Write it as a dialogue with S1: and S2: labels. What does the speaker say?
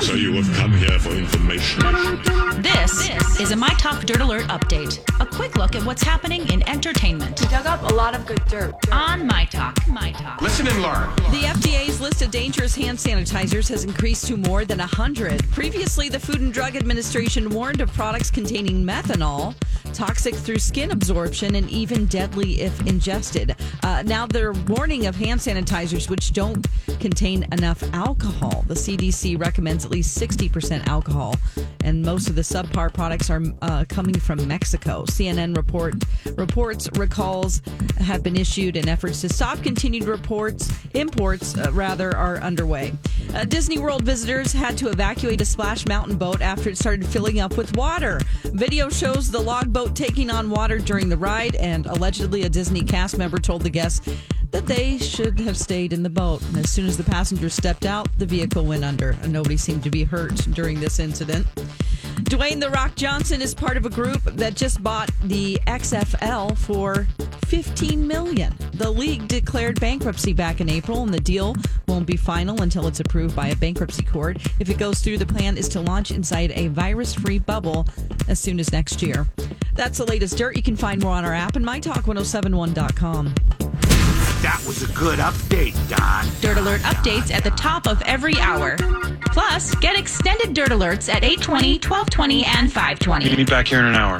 S1: So you have come here for information.
S2: This, is a My Talk Dirt Alert update. A quick look at what's happening in entertainment.
S3: We dug up a lot of good dirt.
S2: On My Talk. My Talk.
S1: Listen and learn.
S4: The FDA's list of dangerous hand sanitizers has increased to more than 100. Previously, the Food and Drug Administration warned of products containing methanol, toxic through skin absorption, and even deadly if ingested. Uh, now they're warning of hand sanitizers which don't contain enough alcohol. The CDC recommends at least 60% alcohol, and most of the subpar products are uh, coming from Mexico. CNN report reports recalls have been issued, and efforts to stop continued reports imports uh, rather are underway. Uh, Disney World visitors had to evacuate a Splash Mountain boat after it started filling up with water. Video shows the log boat taking on water during the ride, and allegedly a Disney cast member told the guests that they should have stayed in the boat. And as soon as the passengers stepped out, the vehicle went under, and nobody seemed to be hurt during this incident. Dwayne The Rock Johnson is part of a group that just bought the XFL for 15 million. The league declared bankruptcy back in April and the deal won't be final until it's approved by a bankruptcy court. If it goes through, the plan is to launch inside a virus-free bubble as soon as next year. That's the latest dirt. You can find more on our app and mytalk1071.com.
S5: That was a good update, Don.
S2: Dirt Alert updates at the top of every hour. Plus, get extended Dirt Alerts at 820, 1220, and 520.
S1: Meet back here in an hour.